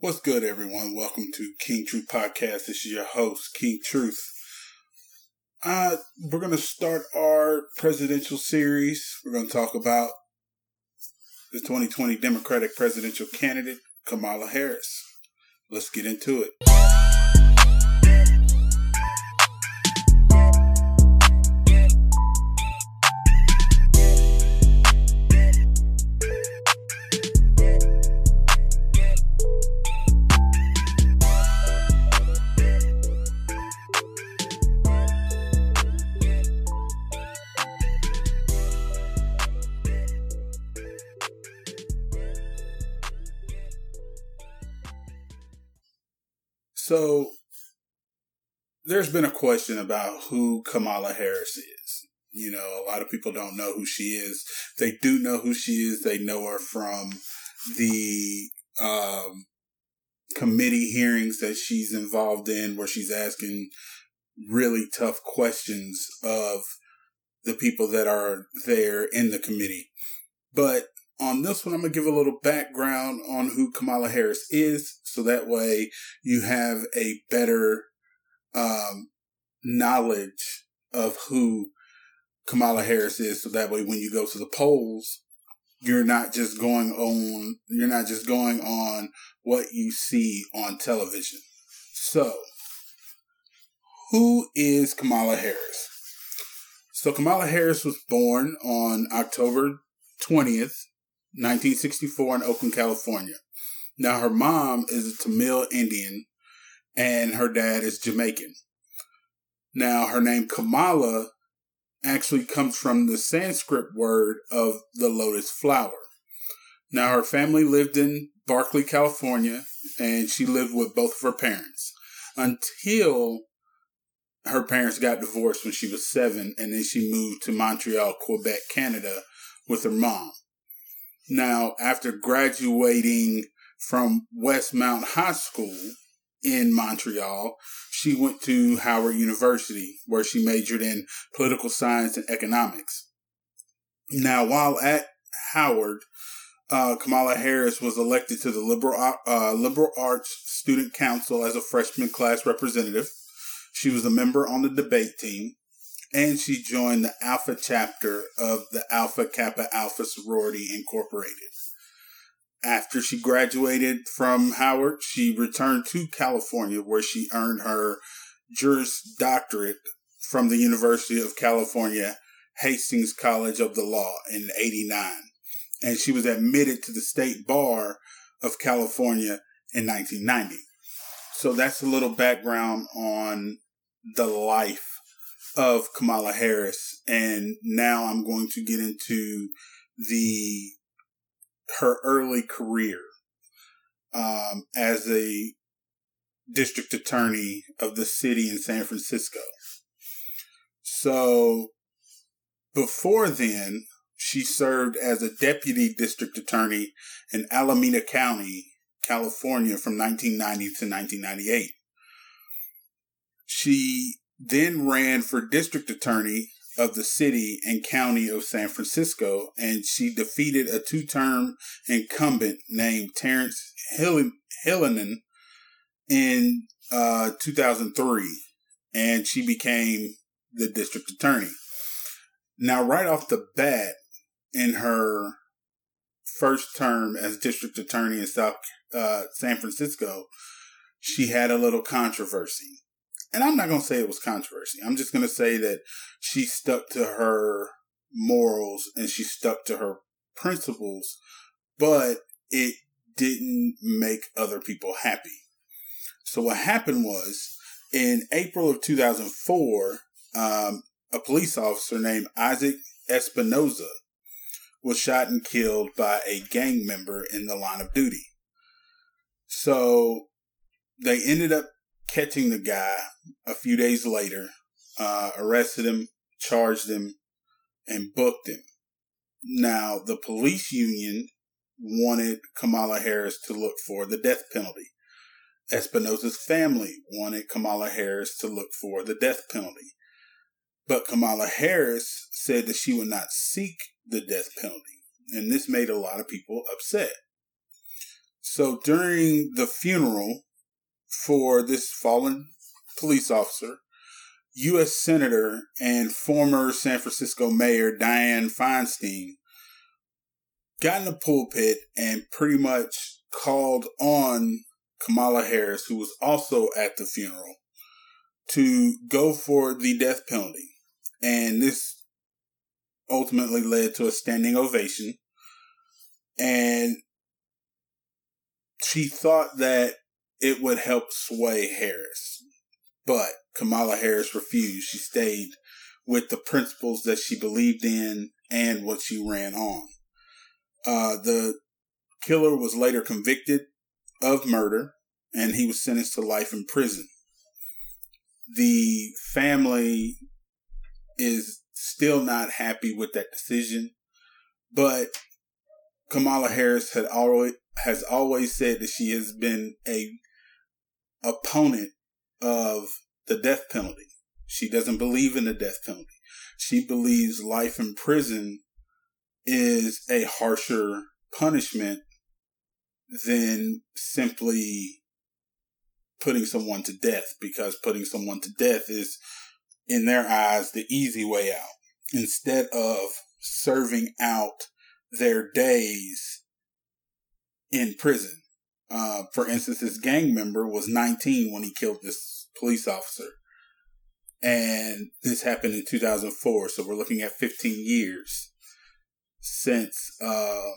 What's good, everyone? Welcome to King Truth Podcast. This is your host, King Truth. Uh, we're going to start our presidential series. We're going to talk about the 2020 Democratic presidential candidate, Kamala Harris. Let's get into it. There's been a question about who Kamala Harris is. You know, a lot of people don't know who she is. They do know who she is. They know her from the um, committee hearings that she's involved in, where she's asking really tough questions of the people that are there in the committee. But on this one, I'm going to give a little background on who Kamala Harris is, so that way you have a better um, knowledge of who Kamala Harris is. So that way, when you go to the polls, you're not just going on, you're not just going on what you see on television. So, who is Kamala Harris? So, Kamala Harris was born on October 20th, 1964 in Oakland, California. Now, her mom is a Tamil Indian and her dad is Jamaican. Now, her name Kamala actually comes from the Sanskrit word of the lotus flower. Now, her family lived in Berkeley, California, and she lived with both of her parents until her parents got divorced when she was seven, and then she moved to Montreal, Quebec, Canada with her mom. Now, after graduating from Westmount High School in Montreal, she went to Howard University, where she majored in political science and economics. Now, while at Howard, uh, Kamala Harris was elected to the Liberal uh, Liberal Arts Student Council as a freshman class representative. She was a member on the debate team, and she joined the Alpha chapter of the Alpha Kappa Alpha Sorority Incorporated. After she graduated from Howard, she returned to California where she earned her Juris Doctorate from the University of California Hastings College of the Law in 89. And she was admitted to the State Bar of California in 1990. So that's a little background on the life of Kamala Harris. And now I'm going to get into the her early career um, as a district attorney of the city in San Francisco. So before then, she served as a deputy district attorney in Alameda County, California from 1990 to 1998. She then ran for district attorney of the city and county of San Francisco, and she defeated a two term incumbent named Terrence Hallinan in uh, 2003, and she became the district attorney. Now, right off the bat, in her first term as district attorney in South uh, San Francisco, she had a little controversy and I'm not going to say it was controversy. I'm just going to say that she stuck to her morals and she stuck to her principles, but it didn't make other people happy. So what happened was in April of 2004, um, a police officer named Isaac Espinoza was shot and killed by a gang member in the line of duty. So they ended up catching the guy a few days later, uh, arrested him, charged him, and booked him. Now, the police union wanted Kamala Harris to look for the death penalty. Espinoza's family wanted Kamala Harris to look for the death penalty. But Kamala Harris said that she would not seek the death penalty. And this made a lot of people upset. So during the funeral for this fallen police officer, U.S. Senator and former San Francisco Mayor Dianne Feinstein got in the pulpit and pretty much called on Kamala Harris, who was also at the funeral, to go for the death penalty. And this ultimately led to a standing ovation. And she thought that it would help sway Harris. But Kamala Harris refused. She stayed with the principles that she believed in and what she ran on. Uh, the killer was later convicted of murder and he was sentenced to life in prison. The family is still not happy with that decision, but Kamala Harris had always has always said that she has been a opponent of the death penalty. She doesn't believe in the death penalty. She believes life in prison is a harsher punishment than simply putting someone to death because putting someone to death is in their eyes the easy way out instead of serving out their days in prison. Uh, for instance, this gang member was 19 when he killed this police officer. And this happened in 2004. So we're looking at 15 years since uh,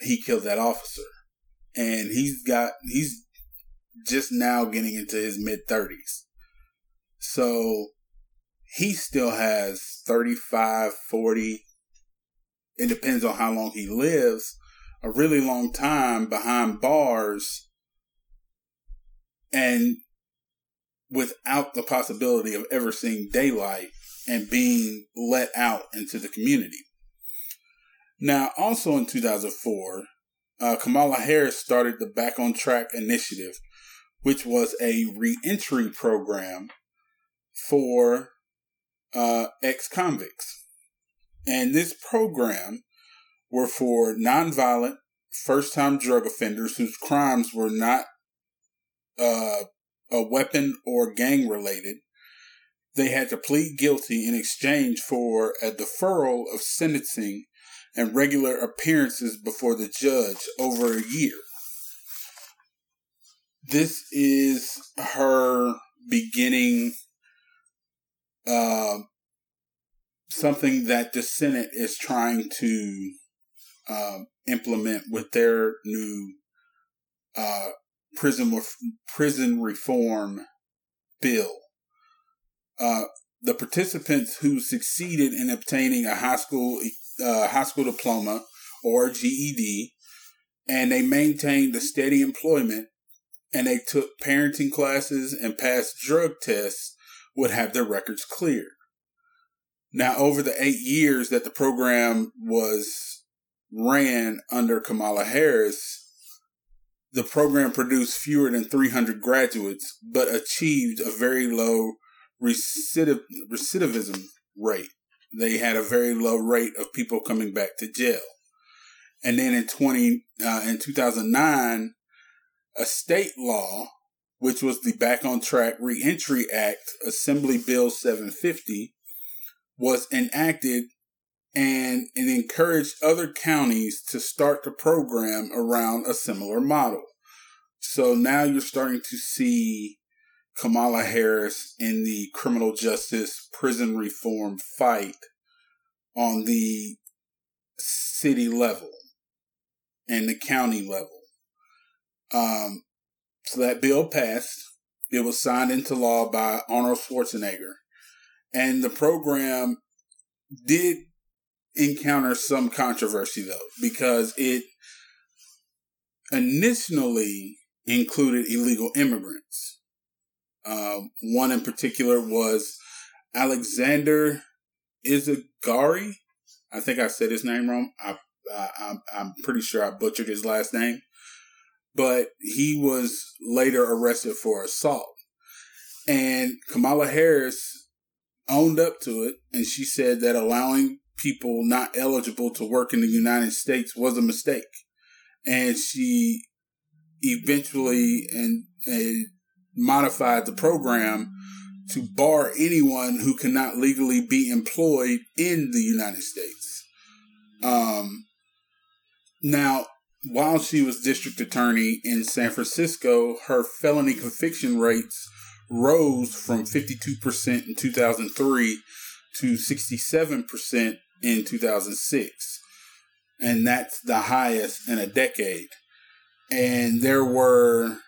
he killed that officer. And he's got, he's just now getting into his mid 30s. So he still has 35, 40. It depends on how long he lives a really long time behind bars and without the possibility of ever seeing daylight and being let out into the community. Now, also in 2004, uh, Kamala Harris started the Back on Track initiative, which was a reentry program for uh, ex convicts. And this program were for nonviolent, first time drug offenders whose crimes were not uh, a weapon or gang related. They had to plead guilty in exchange for a deferral of sentencing and regular appearances before the judge over a year. This is her beginning uh, something that the Senate is trying to um, implement with their new uh, prison prison reform bill. Uh, the participants who succeeded in obtaining a high school uh, high school diploma or GED, and they maintained a steady employment, and they took parenting classes and passed drug tests, would have their records cleared. Now, over the eight years that the program was ran under Kamala Harris, the program produced fewer than 300 graduates, but achieved a very low recidiv- recidivism rate. They had a very low rate of people coming back to jail. And then in 20, uh, in 2009, a state law, which was the Back on Track Reentry Act, Assembly Bill 750, was enacted and it encouraged other counties to start the program around a similar model. So now you're starting to see Kamala Harris in the criminal justice prison reform fight on the city level and the county level. Um, so that bill passed. It was signed into law by Arnold Schwarzenegger. And the program did encounter some controversy though, because it initially included illegal immigrants. Um, one in particular was Alexander Izaguirre. I think I said his name wrong. I, I, I'm pretty sure I butchered his last name. But he was later arrested for assault. And Kamala Harris owned up to it, and she said that allowing people not eligible to work in the United States was a mistake. and she eventually and, and modified the program to bar anyone who cannot legally be employed in the United States. Um, now, while she was district attorney in San Francisco, her felony conviction rates rose from 52% in 2003 to 67% in 2006. And that's the highest in a decade. And there were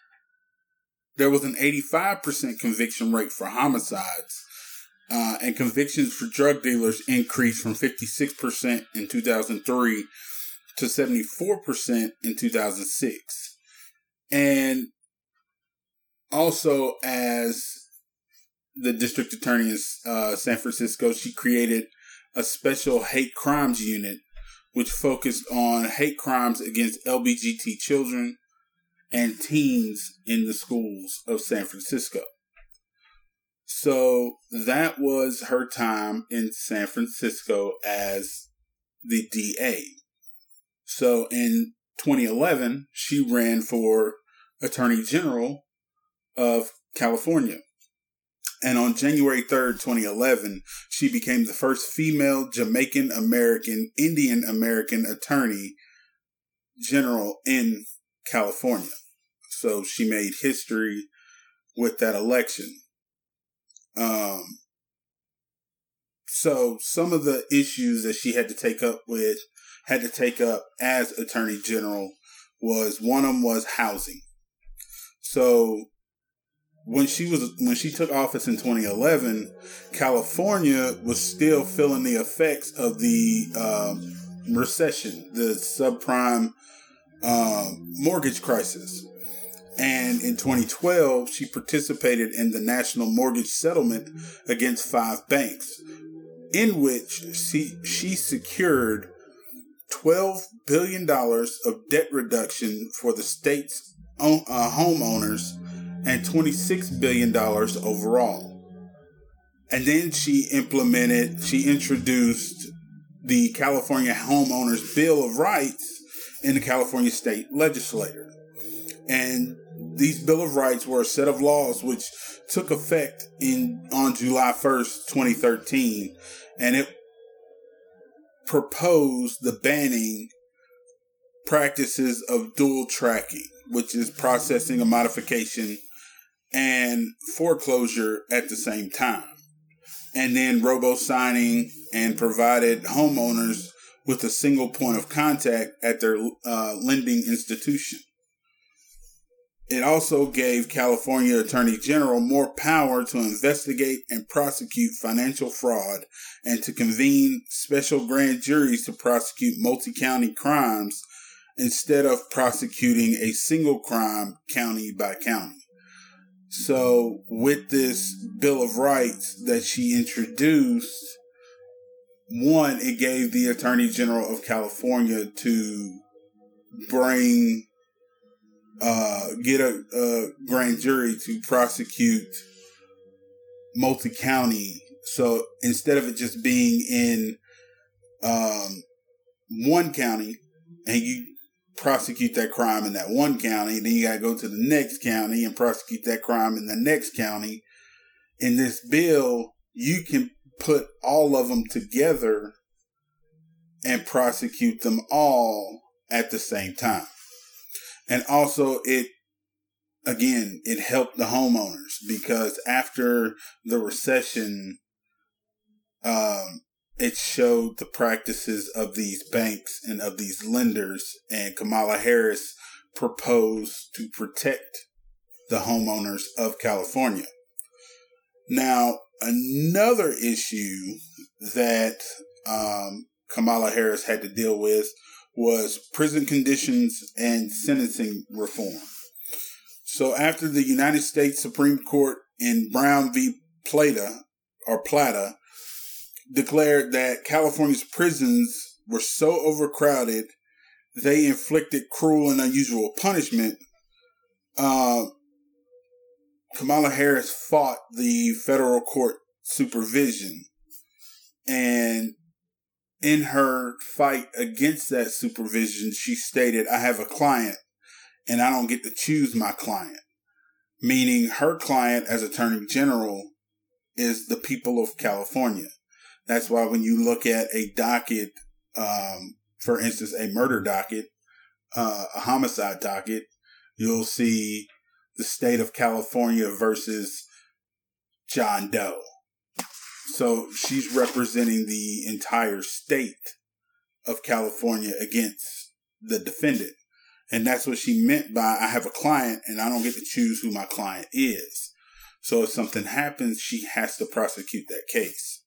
there was an 85% conviction rate for homicides. Uh, and convictions for drug dealers increased from 56% in 2003 to 74% in 2006. And also, as the district attorney in uh, San Francisco, she created a special hate crimes unit which focused on hate crimes against LBGT children and teens in the schools of San Francisco. So that was her time in San Francisco as the DA. So in 2011, she ran for Attorney General of California. And on January 3rd, 2011, she became the first female Jamaican American Indian American Attorney General in California. So she made history with that election. Um, so some of the issues that she had to take up with had to take up as attorney general was one of them was housing. So when she was when she took office in 2011, California was still feeling the effects of the um, recession, the subprime uh, mortgage crisis. And in 2012, she participated in the national mortgage settlement against five banks, in which she, she secured $12 billion of debt reduction for the state's own, uh, homeowners and $26 billion overall. And then she implemented, she introduced the California Homeowners Bill of Rights in the California state legislature. And these Bill of Rights were a set of laws which took effect in on July 1st, 2013, and it proposed the banning practices of dual tracking, which is processing a modification and foreclosure at the same time. And then robo signing and provided homeowners with a single point of contact at their uh, lending institution. It also gave California Attorney General more power to investigate and prosecute financial fraud and to convene special grand juries to prosecute multi county crimes instead of prosecuting a single crime county by county. So, with this Bill of Rights that she introduced, one, it gave the Attorney General of California to bring, uh, get a, a grand jury to prosecute multi county. So instead of it just being in um, one county and you prosecute that crime in that one county. Then you got to go to the next county and prosecute that crime in the next county. In this bill, you can put all of them together and prosecute them all at the same time. And also it, again, it helped the homeowners because after the recession, um, it showed the practices of these banks and of these lenders, and Kamala Harris proposed to protect the homeowners of California. Now, another issue that um, Kamala Harris had to deal with was prison conditions and sentencing reform. So, after the United States Supreme Court in Brown v. Plata or Plata declared that California's prisons were so overcrowded they inflicted cruel and unusual punishment. Uh, Kamala Harris fought the federal court supervision, and in her fight against that supervision, she stated, I have a client and I don't get to choose my client. Meaning her client as attorney general is the people of California. That's why when you look at a docket, um, for instance, a murder docket, uh, a homicide docket, you'll see the state of California versus John Doe. So she's representing the entire state of California against the defendant. And that's what she meant by I have a client and I don't get to choose who my client is. So if something happens, she has to prosecute that case.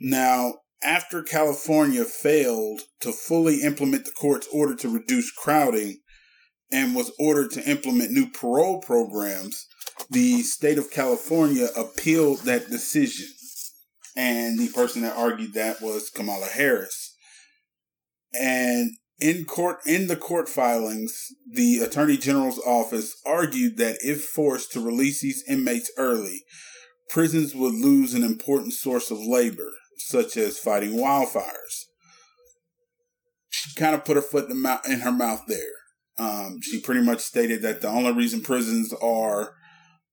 Now, after California failed to fully implement the court's order to reduce crowding and was ordered to implement new parole programs, the state of California appealed that decision. And the person that argued that was Kamala Harris. And in court in the court filings, the Attorney General's office argued that if forced to release these inmates early, prisons would lose an important source of labor, such as fighting wildfires. She kind of put her foot in, mouth, in her mouth there. Um, she pretty much stated that the only reason prisons are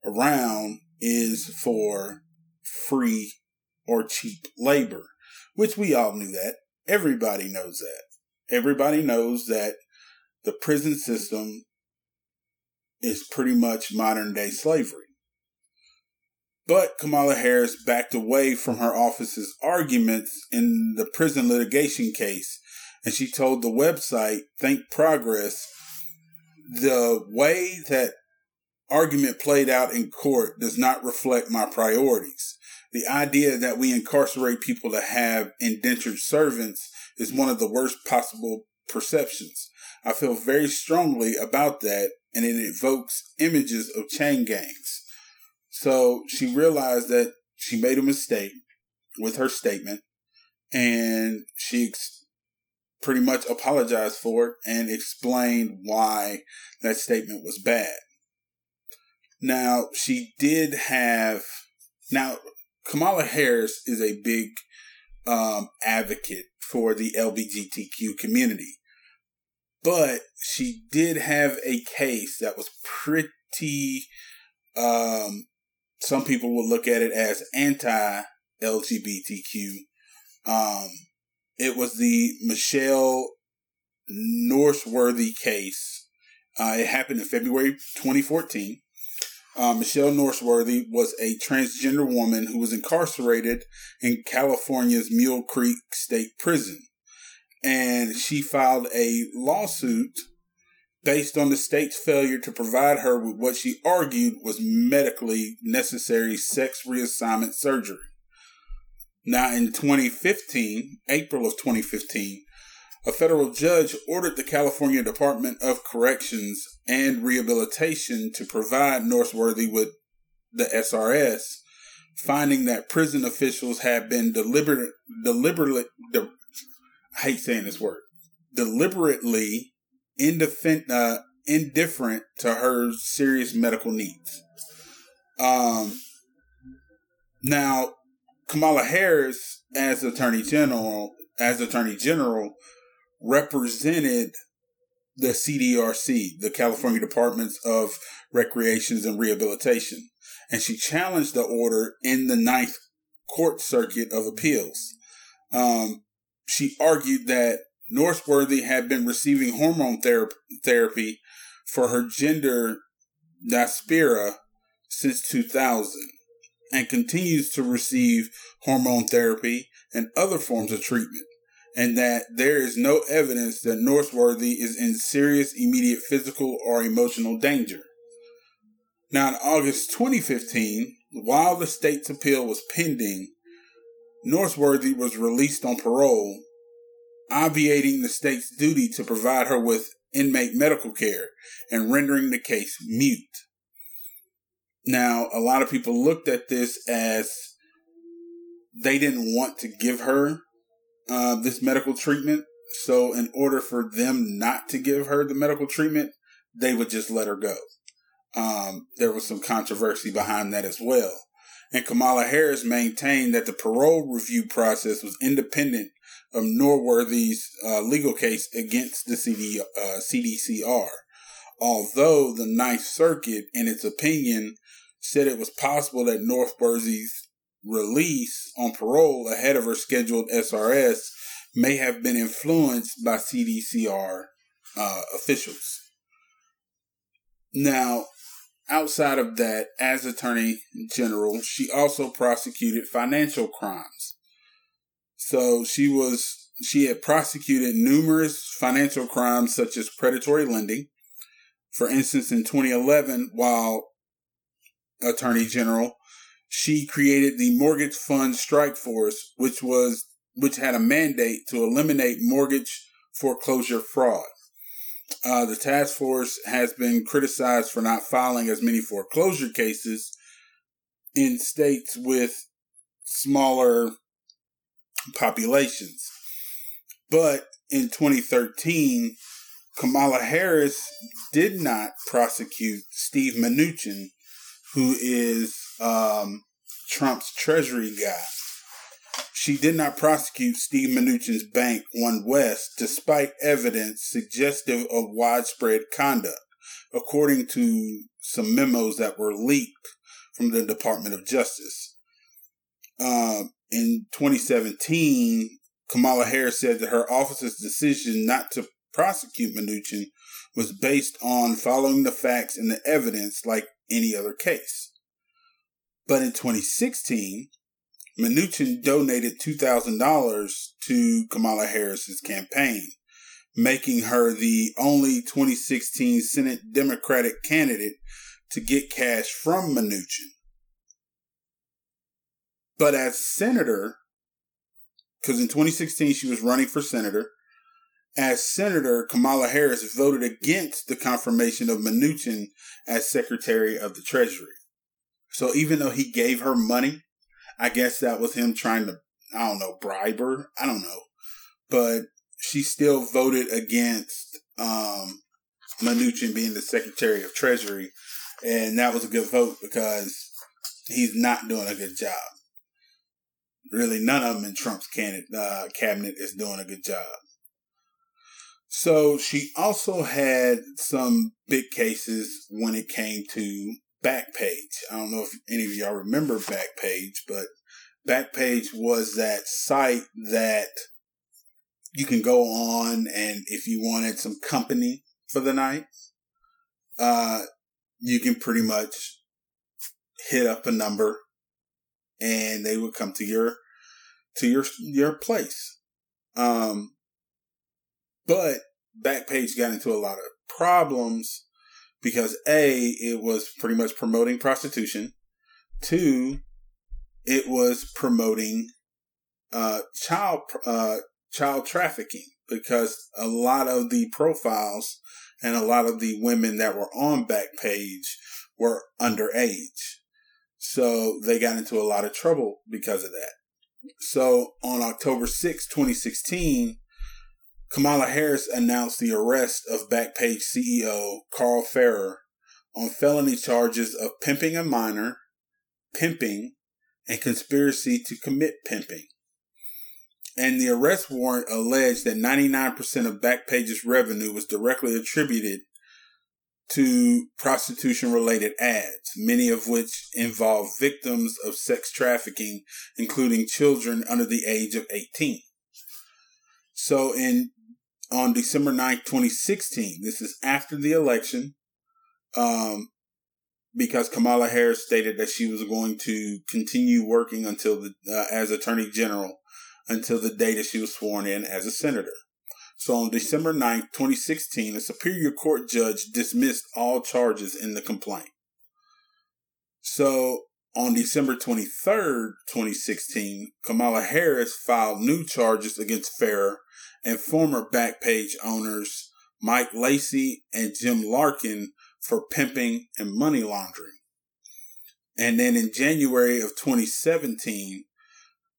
around is for free or cheap labor, which we all knew that. Everybody knows that. Everybody knows that the prison system is pretty much modern day slavery. But Kamala Harris backed away from her office's arguments in the prison litigation case, and she told the website Think Progress the way that argument played out in court does not reflect my priorities. The idea that we incarcerate people to have indentured servants is one of the worst possible perceptions. I feel very strongly about that, and it evokes images of chain gangs. So she realized that she made a mistake with her statement, and she ex- pretty much apologized for it and explained why that statement was bad. Now, she did have. Now, Kamala Harris is a big um, advocate for the LGBTQ community. But she did have a case that was pretty, um, some people will look at it as anti LGBTQ. Um, it was the Michelle Norsworthy case. Uh, it happened in February 2014. Uh, Michelle Norsworthy was a transgender woman who was incarcerated in California's Mule Creek State Prison. And she filed a lawsuit based on the state's failure to provide her with what she argued was medically necessary sex reassignment surgery. Now, in 2015, April of 2015, a federal judge ordered the California Department of Corrections and Rehabilitation to provide Norsworthy with the SRS, finding that prison officials had been deliberate, deliberately, de- I hate saying this word, deliberately indifferent, uh, indifferent to her serious medical needs. Um, now, Kamala Harris, as Attorney General, as Attorney General, represented the CDRC, the California Departments of Recreations and Rehabilitation, and she challenged the order in the Ninth Court Circuit of Appeals. Um, she argued that Norsworthy had been receiving hormone ther- therapy for her gender dysphoria since 2000 and continues to receive hormone therapy and other forms of treatment and that there is no evidence that Norsworthy is in serious immediate physical or emotional danger. Now, in August 2015, while the state's appeal was pending, Norsworthy was released on parole, obviating the state's duty to provide her with inmate medical care and rendering the case mute. Now, a lot of people looked at this as they didn't want to give her uh, this medical treatment. So, in order for them not to give her the medical treatment, they would just let her go. Um, there was some controversy behind that as well. And Kamala Harris maintained that the parole review process was independent of Norsworthy's uh, legal case against the CD, uh, CDCR. Although the Ninth Circuit, in its opinion, said it was possible that Norsworthy's release on parole ahead of her scheduled SRS may have been influenced by CDCR uh, officials. Now, outside of that, as Attorney General, she also prosecuted financial crimes. So she was she had prosecuted numerous financial crimes such as predatory lending. For instance, in 2011, while Attorney General, she created the Mortgage Fund Strike Force, which was which had a mandate to eliminate mortgage foreclosure fraud. Uh, the task force has been criticized for not filing as many foreclosure cases in states with smaller populations. But in 2013, Kamala Harris did not prosecute Steve Mnuchin, who is um, Trump's Treasury guy. She did not prosecute Steve Mnuchin's bank, OneWest, despite evidence suggestive of widespread conduct, according to some memos that were leaked from the Department of Justice. Uh, in 2017, Kamala Harris said that her office's decision not to prosecute Mnuchin was based on following the facts and the evidence like any other case. But in 2016, Mnuchin donated $2,000 to Kamala Harris's campaign, making her the only 2016 Senate Democratic candidate to get cash from Mnuchin. But as senator, because in 2016 she was running for senator, as senator, Kamala Harris voted against the confirmation of Mnuchin as Secretary of the Treasury. So even though he gave her money I guess that was him trying to, I don't know, bribe her. I don't know. But she still voted against um, Mnuchin being the Secretary of Treasury. And that was a good vote because he's not doing a good job. Really, none of them in Trump's candidate, uh, cabinet is doing a good job. So she also had some big cases when it came to Backpage. I don't know if any of y'all remember Backpage, but Backpage was that site that you can go on and if you wanted some company for the night, uh, you can pretty much hit up a number and they would come to your to your your place. Um, but Backpage got into a lot of problems because A, it was pretty much promoting prostitution. Two, it was promoting uh, child uh, child trafficking because a lot of the profiles and a lot of the women that were on Backpage were underage. So they got into a lot of trouble because of that. So on October 6, 2016, Kamala Harris announced the arrest of Backpage CEO Carl Ferrer on felony charges of pimping a minor, pimping, and conspiracy to commit pimping. And the arrest warrant alleged that 99% of Backpage's revenue was directly attributed to prostitution related ads, many of which involve victims of sex trafficking, including children under the age of 18. So in on December 9th, 2016. This is after the election, um, because Kamala Harris stated that she was going to continue working until the, uh, as Attorney General until the day that she was sworn in as a senator. So on December 9th, 2016, a Superior Court judge dismissed all charges in the complaint. So on December 23rd, 2016, Kamala Harris filed new charges against Ferrer and former Backpage owners Mike Lacey and Jim Larkin for pimping and money laundering. And then in January of 2017,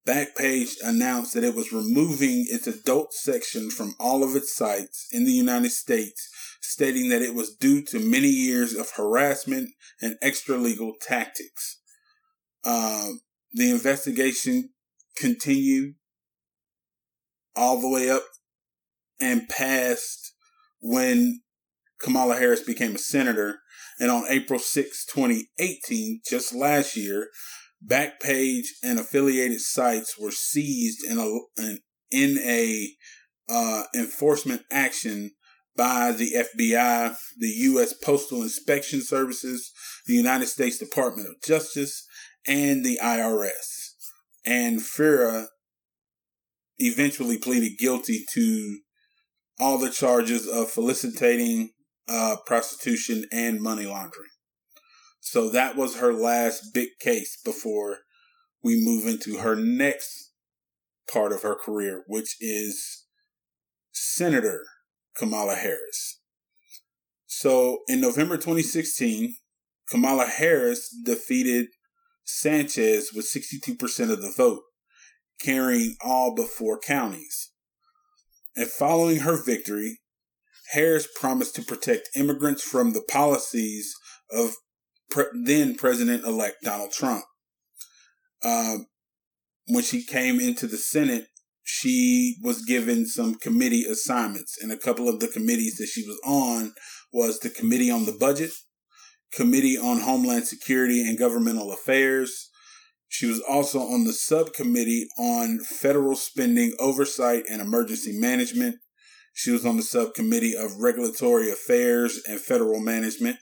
Backpage announced that it was removing its adult section from all of its sites in the United States, stating that it was due to many years of harassment and extra legal tactics. Uh, the investigation continued all the way up and past when Kamala Harris became a senator. And on April 6, 2018, just last year, Backpage and affiliated sites were seized in a in a uh, enforcement action by the FBI, the U.S. Postal Inspection Services, the United States Department of Justice, and the IRS. And Ferrer eventually pleaded guilty to all the charges of felicitating uh, prostitution and money laundering. So that was her last big case before we move into her next part of her career, which is Senator Kamala Harris. So in November 2016, Kamala Harris defeated Sanchez with 62% of the vote, carrying all but four counties. And following her victory, Harris promised to protect immigrants from the policies of pre- then President elect Donald Trump. Uh, when she came into the Senate, she was given some committee assignments, and a couple of the committees that she was on was the Committee on the Budget, Committee on Homeland Security and Governmental Affairs. She was also on the subcommittee on federal spending oversight and emergency management. She was on the subcommittee of regulatory affairs and federal management.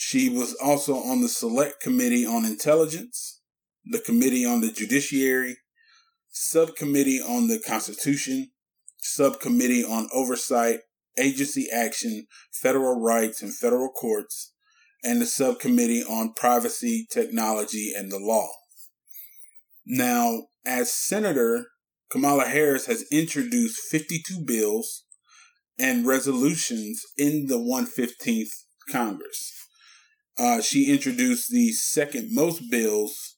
She was also on the select committee on intelligence, the committee on the judiciary, subcommittee on the constitution, subcommittee on oversight, agency action, federal rights and federal courts, and the subcommittee on privacy, technology, and the law. Now, as senator, Kamala Harris has introduced 52 bills and resolutions in the 115th Congress. Uh, she introduced the second most bills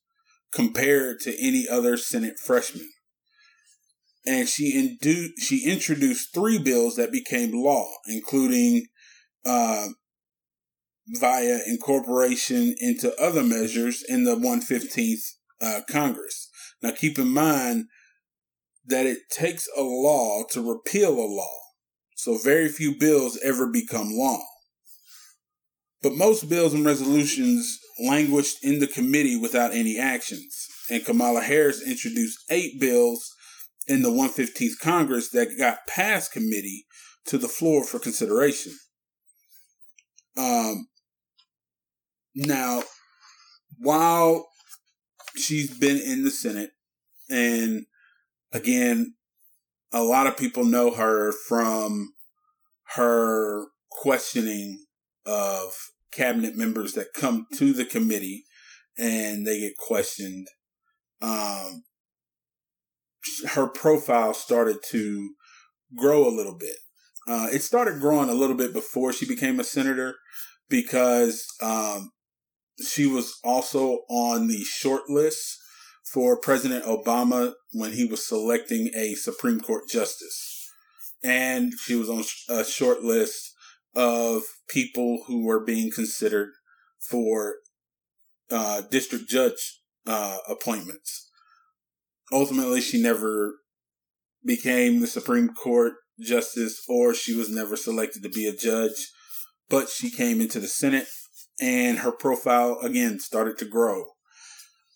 compared to any other Senate freshman. And she, indu- she introduced three bills that became law, including uh, via incorporation into other measures in the 115th uh, Congress. Now, keep in mind that it takes a law to repeal a law. So very few bills ever become law. But most bills and resolutions languished in the committee without any actions. And Kamala Harris introduced eight bills in the 115th Congress that got past committee to the floor for consideration. Um, now, while she's been in the Senate and again, a lot of people know her from her questioning of cabinet members that come to the committee and they get questioned. Um, her profile started to grow a little bit. Uh, it started growing a little bit before she became a senator because um, she was also on the short list for President Obama when he was selecting a Supreme Court justice. And she was on a short list of people who were being considered for uh, district judge uh, appointments. Ultimately, she never became the Supreme Court justice or she was never selected to be a judge, but she came into the Senate and her profile again started to grow.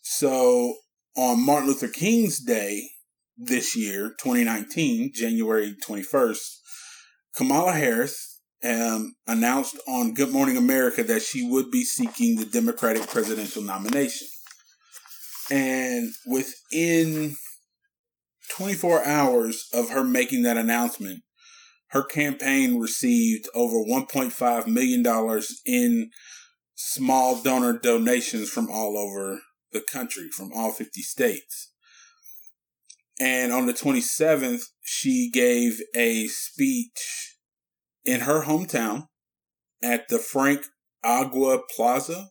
So on Martin Luther King's Day this year, 2019, January 21st, Kamala Harris um, announced on Good Morning America that she would be seeking the Democratic presidential nomination. And within 24 hours of her making that announcement, her campaign received over $1.5 million in small donor donations from all over the country from all 50 states. And on the 27th, she gave a speech in her hometown at the Frank Ogawa Plaza.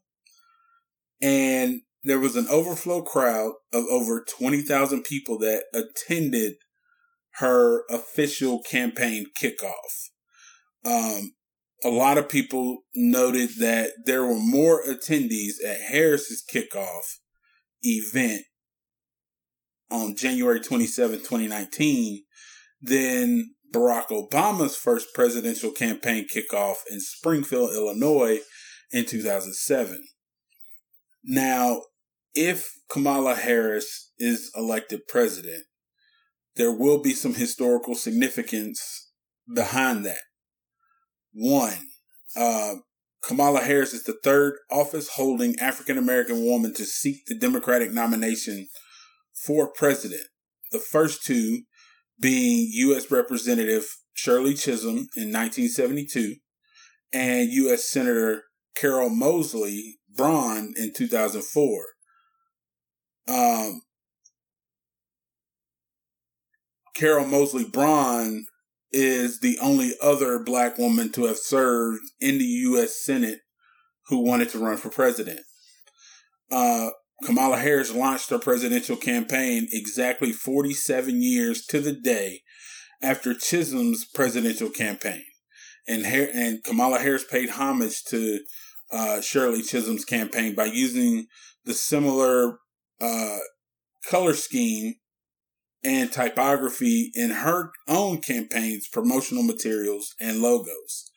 And there was an overflow crowd of over 20,000 people that attended her official campaign kickoff. Um, a lot of people noted that there were more attendees at Harris's kickoff event on January 27, 2019, then Barack Obama's first presidential campaign kickoff in Springfield, Illinois in 2007. Now, if Kamala Harris is elected president, there will be some historical significance behind that. One, uh, Kamala Harris is the third office holding African American woman to seek the Democratic nomination for president. The first two being U.S. Representative Shirley Chisholm in 1972 and U.S. Senator Carol Moseley Braun in 2004. Um, Carol Moseley Braun is the only other black woman to have served in the U.S. Senate who wanted to run for president. Uh, Kamala Harris launched her presidential campaign exactly 47 years to the day after Chisholm's presidential campaign. And, and Kamala Harris paid homage to uh, Shirley Chisholm's campaign by using the similar uh, color scheme and typography in her own campaign's promotional materials and logos.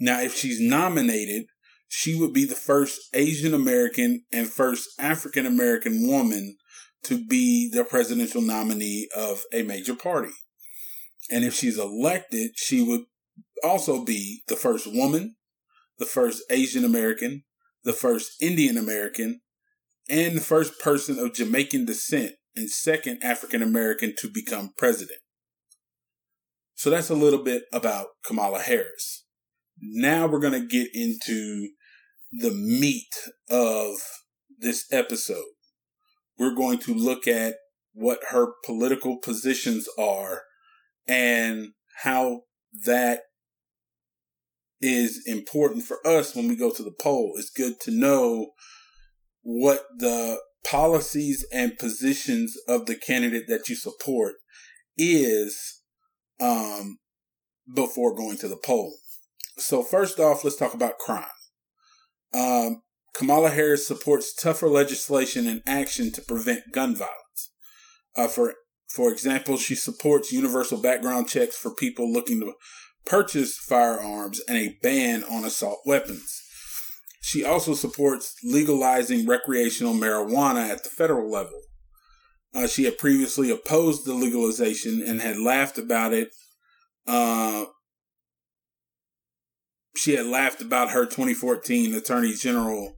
Now, if she's nominated, she would be the first Asian American and first African American woman to be the presidential nominee of a major party. And if she's elected, she would also be the first woman, the first Asian American, the first Indian American, and the first person of Jamaican descent and second African American to become president. So that's a little bit about Kamala Harris. Now we're going to get into the meat of this episode. We're going to look at what her political positions are and how that is important for us when we go to the poll. It's good to know what the policies and positions of the candidate that you support is um, before going to the poll. So first off, let's talk about crime. Um, Kamala Harris supports tougher legislation and action to prevent gun violence. Uh, for for example, she supports universal background checks for people looking to purchase firearms and a ban on assault weapons. She also supports legalizing recreational marijuana at the federal level. Uh, she had previously opposed the legalization and had laughed about it. Uh, she had laughed about her 2014 Attorney General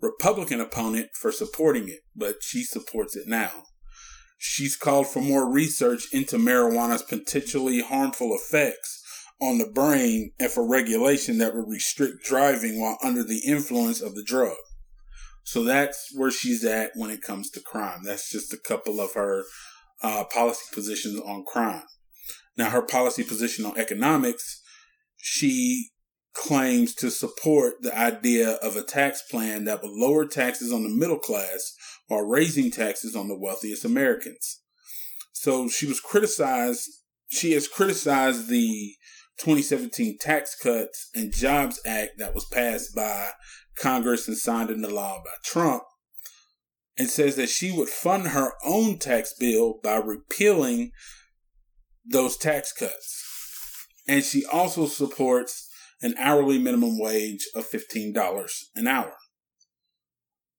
Republican opponent for supporting it, but she supports it now. She's called for more research into marijuana's potentially harmful effects on the brain and for regulation that would restrict driving while under the influence of the drug. So that's where she's at when it comes to crime. That's just a couple of her uh, policy positions on crime. Now, her policy position on economics, she claims to support the idea of a tax plan that would lower taxes on the middle class while raising taxes on the wealthiest Americans. So she was criticized, she has criticized the 2017 Tax Cuts and Jobs Act that was passed by Congress and signed into law by Trump, and says that she would fund her own tax bill by repealing those tax cuts. And she also supports an hourly minimum wage of $15 an hour.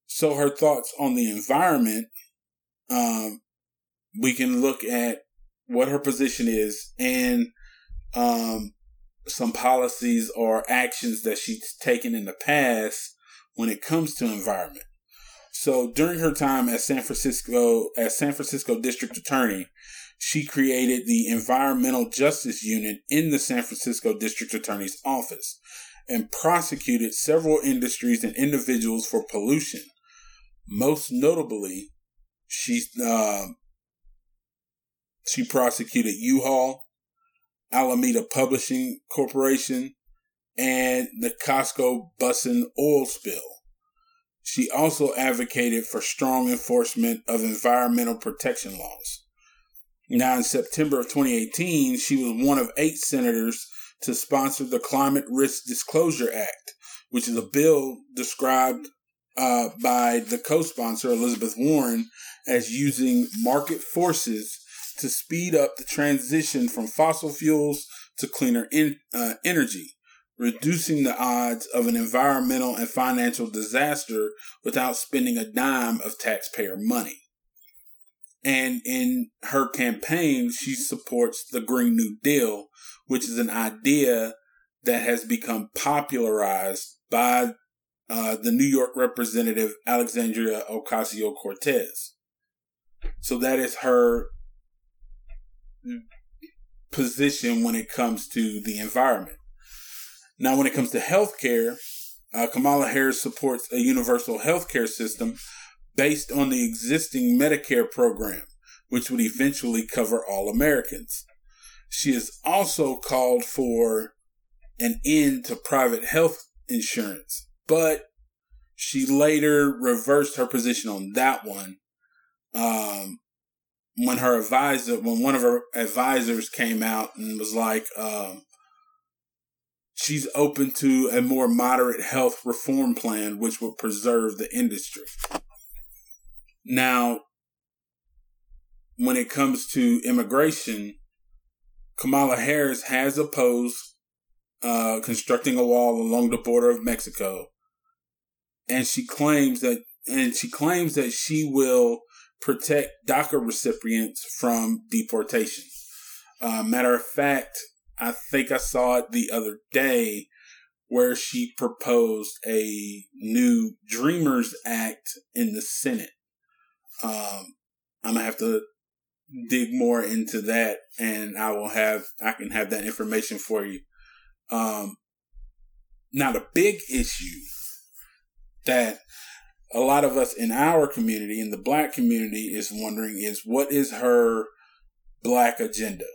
So, her thoughts on the environment, um, we can look at what her position is and um, some policies or actions that she's taken in the past when it comes to environment. So during her time as San Francisco as San Francisco District Attorney, she created the Environmental Justice Unit in the San Francisco District Attorney's office and prosecuted several industries and individuals for pollution. Most notably, she uh, she prosecuted U-Haul, Alameda Publishing Corporation, and the Cosco Busan oil spill. She also advocated for strong enforcement of environmental protection laws. Now, in September of 2018, she was one of eight senators to sponsor the Climate Risk Disclosure Act, which is a bill described uh, by the co-sponsor Elizabeth Warren as using market forces to speed up the transition from fossil fuels to cleaner in, uh, energy, reducing the odds of an environmental and financial disaster without spending a dime of taxpayer money. And in her campaign, she supports the Green New Deal, which is an idea that has become popularized by uh, the New York representative Alexandria Ocasio Cortez. So that is her position when it comes to the environment. Now, when it comes to healthcare, uh, Kamala Harris supports a universal healthcare system based on the existing Medicare program, which would eventually cover all Americans. She has also called for an end to private health insurance, but she later reversed her position on that one um, when her advisor, when one of her advisors came out and was like, um, she's open to a more moderate health reform plan, which would preserve the industry. Now, when it comes to immigration, Kamala Harris has opposed uh, constructing a wall along the border of Mexico, and she claims that and she claims that she will protect DACA recipients from deportation. Uh, matter of fact, I think I saw it the other day where she proposed a new Dreamers Act in the Senate. Um, I'm gonna have to dig more into that, and I will have I can have that information for you. Um, now the big issue that a lot of us in our community, in the black community, is wondering is what is her black agenda?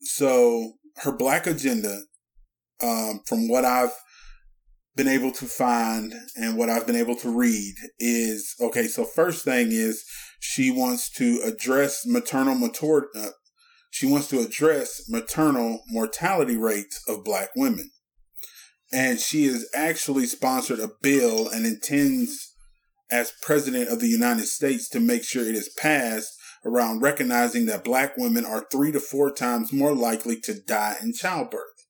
So her black agenda, um, from what I've been able to find and what I've been able to read is okay. So first thing is she wants to address maternal matur- uh, she wants to address maternal mortality rates of black women and she has actually sponsored a bill and intends as president of the United States to make sure it is passed around recognizing that black women are three to four times more likely to die in childbirth.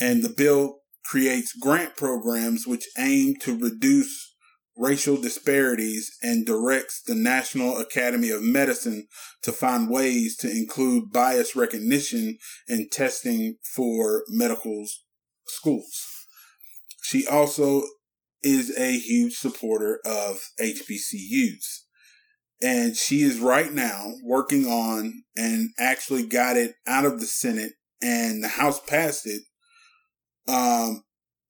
And the bill creates grant programs which aim to reduce racial disparities and directs the National Academy of Medicine to find ways to include bias recognition in testing for medical schools. She also is a huge supporter of HBCUs. And she is right now working on and actually got it out of the Senate and the House passed it um,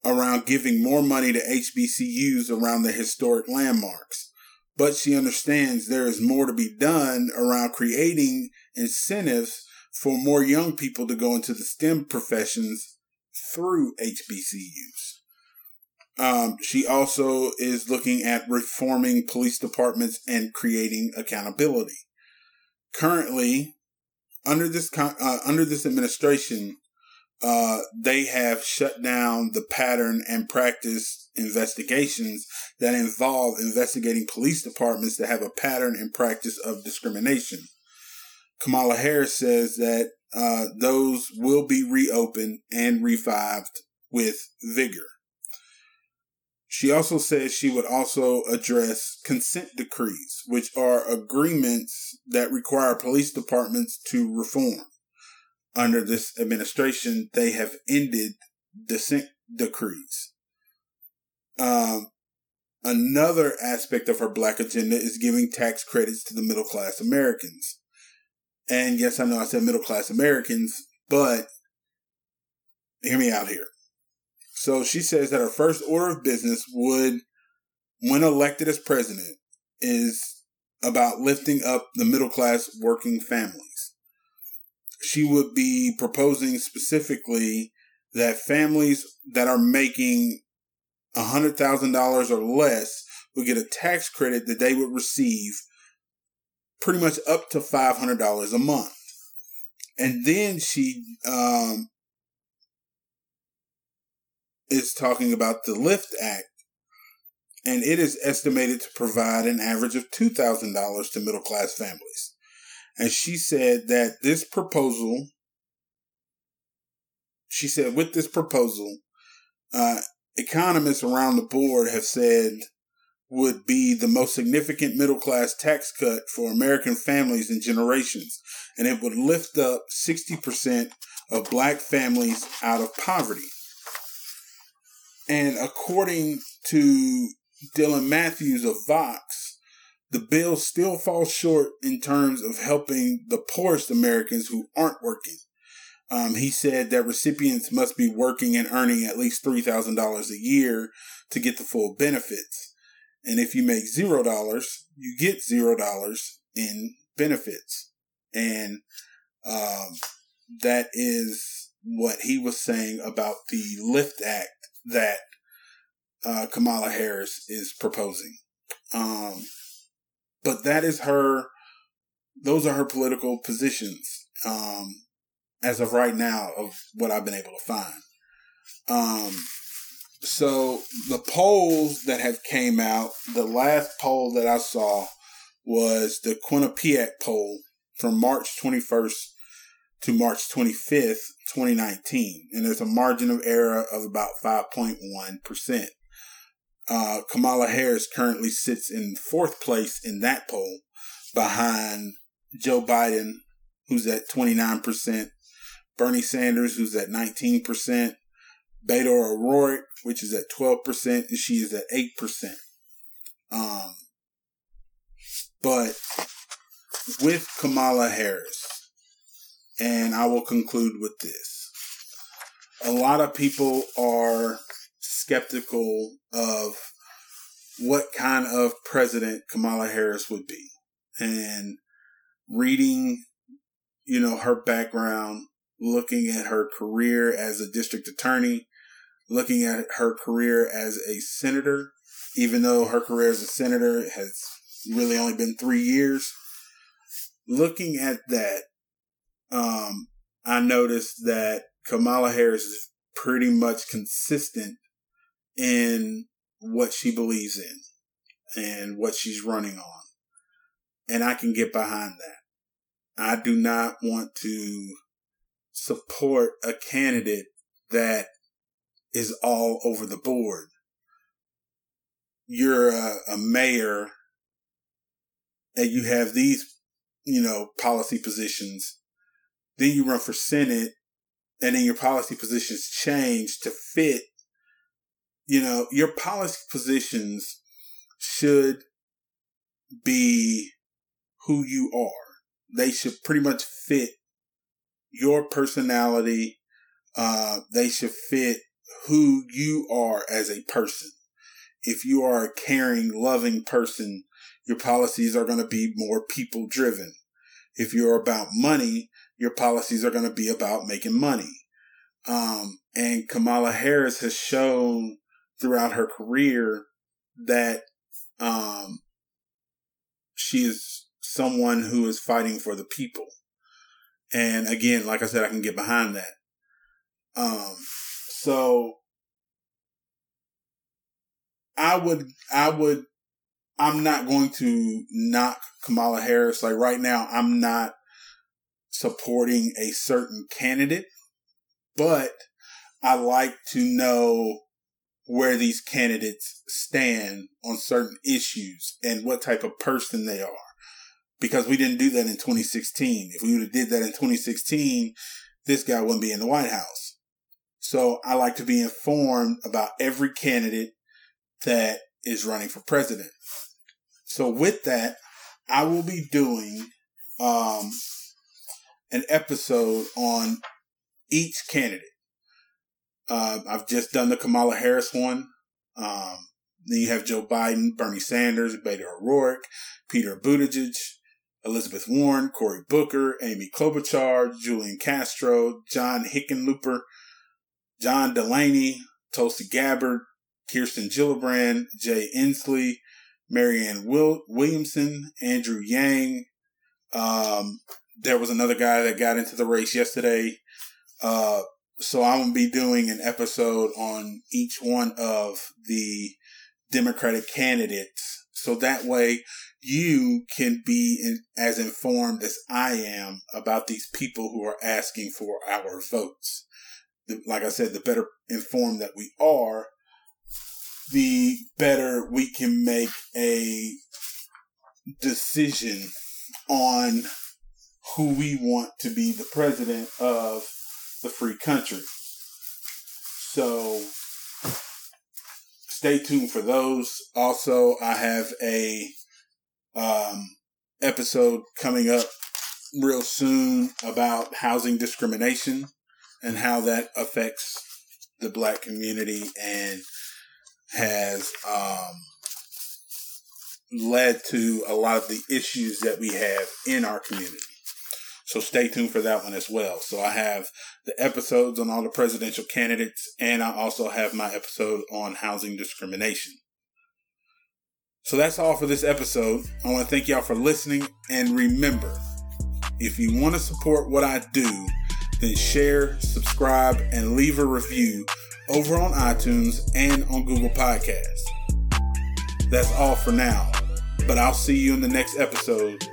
around giving more money to HBCUs around the historic landmarks. But she understands there is more to be done around creating incentives for more young people to go into the STEM professions through HBCUs. Um, she also is looking at reforming police departments and creating accountability. Currently, under this uh, under this administration, uh, they have shut down the pattern and practice investigations that involve investigating police departments that have a pattern and practice of discrimination. Kamala Harris says that uh, those will be reopened and revived with vigor. She also says she would also address consent decrees, which are agreements that require police departments to reform. Under this administration, they have ended dissent decrees. Um, another aspect of her black agenda is giving tax credits to the middle class Americans. And yes, I know I said middle class Americans, but hear me out here. So she says that her first order of business would, when elected as president, is about lifting up the middle class working families. She would be proposing specifically that families that are making $100,000 or less would get a tax credit that they would receive pretty much up to $500 a month. And then she um, is talking about the LIFT Act, and it is estimated to provide an average of $2,000 to middle class families. And she said that this proposal, she said, with this proposal, uh, economists around the board have said would be the most significant middle class tax cut for American families in generations, and it would lift up 60% of black families out of poverty. And according to Dylan Matthews of Vox, the bill still falls short in terms of helping the poorest Americans who aren't working. Um, he said that recipients must be working and earning at least $3,000 a year to get the full benefits. And if you make zero dollars, you get zero dollars in benefits. And um, that is what he was saying about the Lift Act that uh, Kamala Harris is proposing. Um, but that is her, those are her political positions um, as of right now, of what I've been able to find. Um, so the polls that have came out, the last poll that I saw was the Quinnipiac poll from March 21st to March 25th, 2019. And there's a margin of error of about 5.1%. Uh, Kamala Harris currently sits in fourth place in that poll behind Joe Biden, who's at 29%, Bernie Sanders, who's at 19%, Beto O'Rourke, which is at 12%, and she is at 8%. Um, but with Kamala Harris, and I will conclude with this. A lot of people are skeptical of what kind of president Kamala Harris would be. And reading, you know, her background, looking at her career as a district attorney, looking at her career as a senator, even though her career as a senator has really only been three years. Looking at that, um, I noticed that Kamala Harris is pretty much consistent in what she believes in and what she's running on. And I can get behind that. I do not want to support a candidate that is all over the board. You're a, a mayor and you have these, you know, policy positions. Then you run for Senate and then your policy positions change to fit you know, your policy positions should be who you are. They should pretty much fit your personality. Uh, they should fit who you are as a person. If you are a caring, loving person, your policies are going to be more people driven. If you're about money, your policies are going to be about making money. Um, and Kamala Harris has shown throughout her career that um, she is someone who is fighting for the people. And again, like I said, I can get behind that. Um, so I would, I would, I'm not going to knock Kamala Harris. Like right now, I'm not supporting a certain candidate, but I like to know where these candidates stand on certain issues and what type of person they are. Because we didn't do that in 2016. If we would have did that in 2016, this guy wouldn't be in the White House. So I like to be informed about every candidate that is running for president. So with that, I will be doing um, an episode on each candidate. Uh, I've just done the Kamala Harris one. Um, then you have Joe Biden, Bernie Sanders, Beto O'Rourke, Peter Buttigieg, Elizabeth Warren, Cory Booker, Amy Klobuchar, Julian Castro, John Hickenlooper, John Delaney, Tulsi Gabbard, Kirsten Gillibrand, Jay Inslee, Marianne Will- Williamson, Andrew Yang. Um, there was another guy that got into the race yesterday. Uh, so I'm gonna be doing an episode on each one of the Democratic candidates. So that way you can be in, as informed as I am about these people who are asking for our votes. Like I said, the better informed that we are, the better we can make a decision on who we want to be the president of the free country. So stay tuned for those. Also, I have a um, episode coming up real soon about housing discrimination and how that affects the black community and has um, led to a lot of the issues that we have in our community. So stay tuned for that one as well. So I have the episodes on all the presidential candidates, and I also have my episode on housing discrimination. So that's all for this episode. I want to thank y'all for listening. And remember, if you want to support what I do, then share, subscribe, and leave a review over on iTunes and on Google Podcasts. That's all for now, but I'll see you in the next episode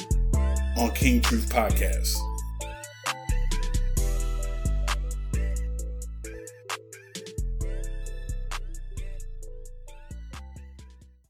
on King Truth Podcast.